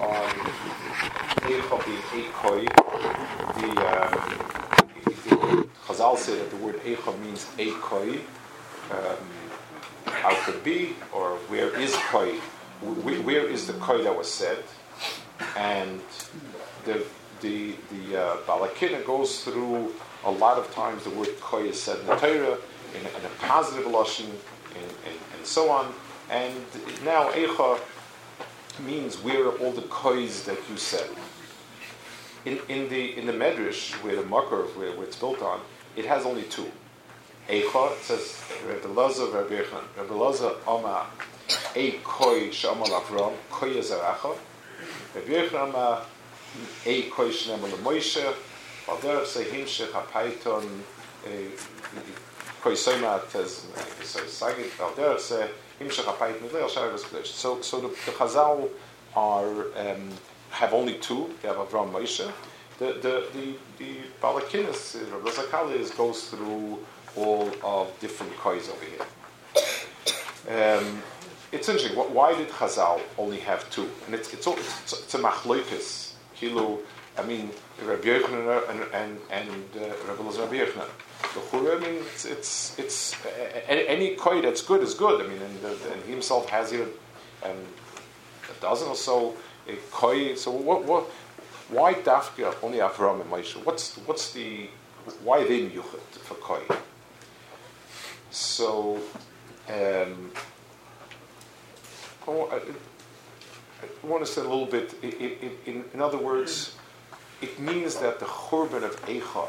on being Eikoi. The, Chazal say that the word Eicha means Eikoi. Um, how could be, or where is Koi? Where is the Koi that was said? And the the the uh, Balakina goes through a lot of times the word Koi is said in the Torah in, in a positive lashon and, and, and so on. And now Eicha means where are all the kois that you said. In, in the in the Medrash, where the Makar, where, where, it's built on, it has only two. Eicha, says Rebbe Laza, Rebbe Yechon. Rebbe Laza, Oma, Ei koi she'amal Avram, koi zaracha. Rebbe Yechon, Oma, Ei koi she'amal Moshe, al derech se himshech so, so the, the Chazal are um, have only two. They have Avram Moshe. The the the, the Balakinis, goes through all of different kois over here. Um, it's interesting. Why did Chazal only have two? And it's it's it's, it's a machloikis. Kilo. I mean, Rabbi Yochanan and and and uh, Rabbi Rabbi Yochanan. I mean, it's, it's, it's uh, any koi that's good is good. I mean, and, the, and he himself has here um, a dozen or so a koi. So what, what, why dafka only Avram and Moshe? What's, what's the, why they miyuchet for koi? So, um, I, I want to say a little bit, in, in, in other words, it means that the churban of Eicha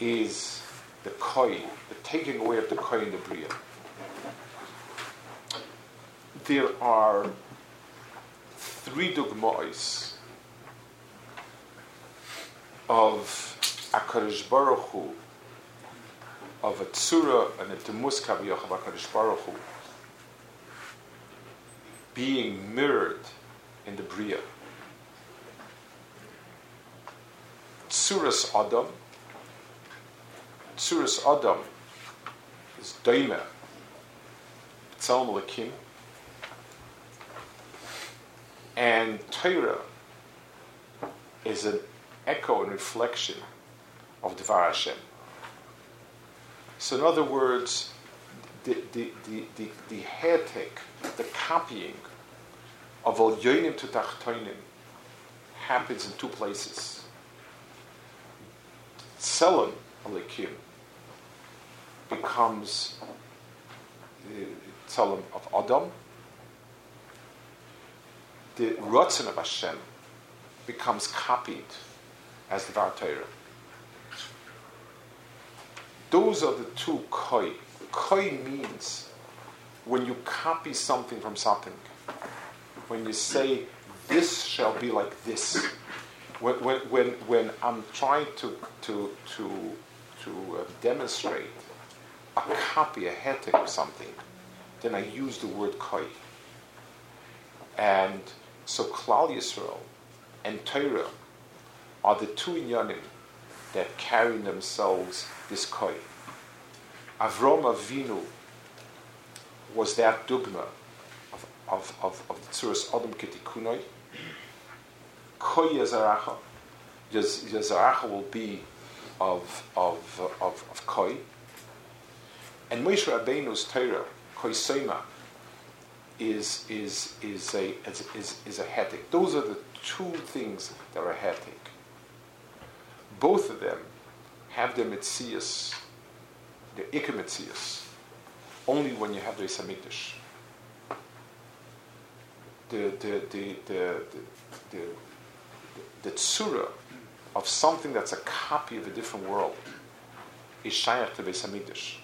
is the koi, the taking away of the koi in the bria. There are three dogmas of Akarish Baruch Hu, of a tzura and a demus kaviyach of Akarish Baruch Hu, being mirrored in the bria. Tsuras Adam, Tsuras Adam is Daima, Tzelm Lakim, and Torah is an echo and reflection of Dvar Hashem. So, in other words, the, the, the, the, the the copying of Al to Tachtoinim happens in two places. Tzelem Alikim becomes the Tzelem of Adam. The Ratzon of Hashem becomes copied as the Var Torah. Those are the two koi. Koi means when you copy something from something, when you say, this shall be like this. When, when, when, I'm trying to, to, to, to uh, demonstrate a copy, a hetek of something, then I use the word koi. And so Klal Yisrael and Torah are the two inyanim that carry themselves this koi. Avram Avinu was that dogma of, of, of, of the Tzuras Adam Ketikunoi. Koi Yazaracha. Yazaracha will be of, of, of, of Koi. And Moshe Rabbeinu's Torah, Koi Seima, is, is, is, a, is, is, a hetic. Those are the two things that are hetic. Both of them have their mitzias, their ikamitzias, only when you have the Isamikdash. The, the, the, the, the, the, the tzura of something that's a copy of a different world is shayach to Beis Hamikdash.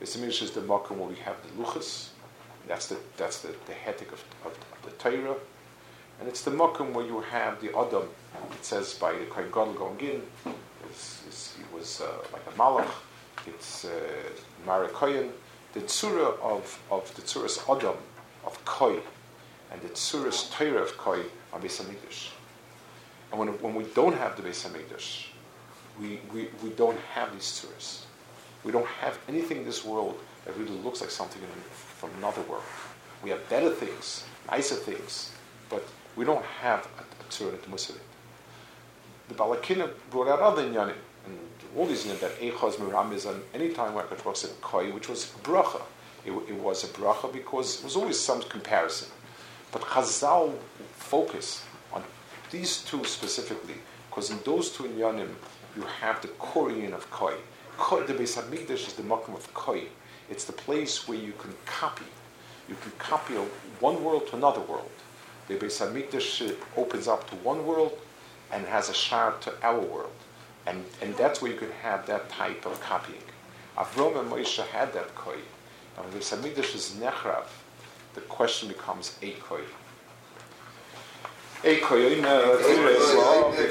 Beis is the makom where we have the luchas. That's the that's the, the hetik of, of, of, the Torah, and it's the makom where you have the adam. It says by the Kohen Gadol going he was uh, like a malach. It's uh, Marikoyan. The tzura of of the tzuras adam of koi, and the tzuras Torah of koi are Beis Hamikdash. And when, when we don't have the Beis Hamikdash, we, we, we don't have these tzuras. We don't have anything in this world that really looks like something in, from another world. We have better things, nicer things, but We don't have a Tzur Musari. The Balakina brought out other Inyanim, and all these Inyanim that Echaz Miram is on any time where Akadosh said Koi, which was a bracha. It, it, was a bracha because it was always some comparison. But Chazal focus these two specifically, because in those two Inyanim, you have the Korean of Koi. Koi the Beis Hamikdash is the Makom of Koi. It's the place where you can copy. You can copy one world to another world. The Beis Hamikdash uh, opens up to one world, and has a shard to our world. And, and that's where you could have that type of copying. Avrom and Moshe had that koi. And the Samigdash is nechrav, the question becomes a koi. ecco io in eh, relazione alle sue opere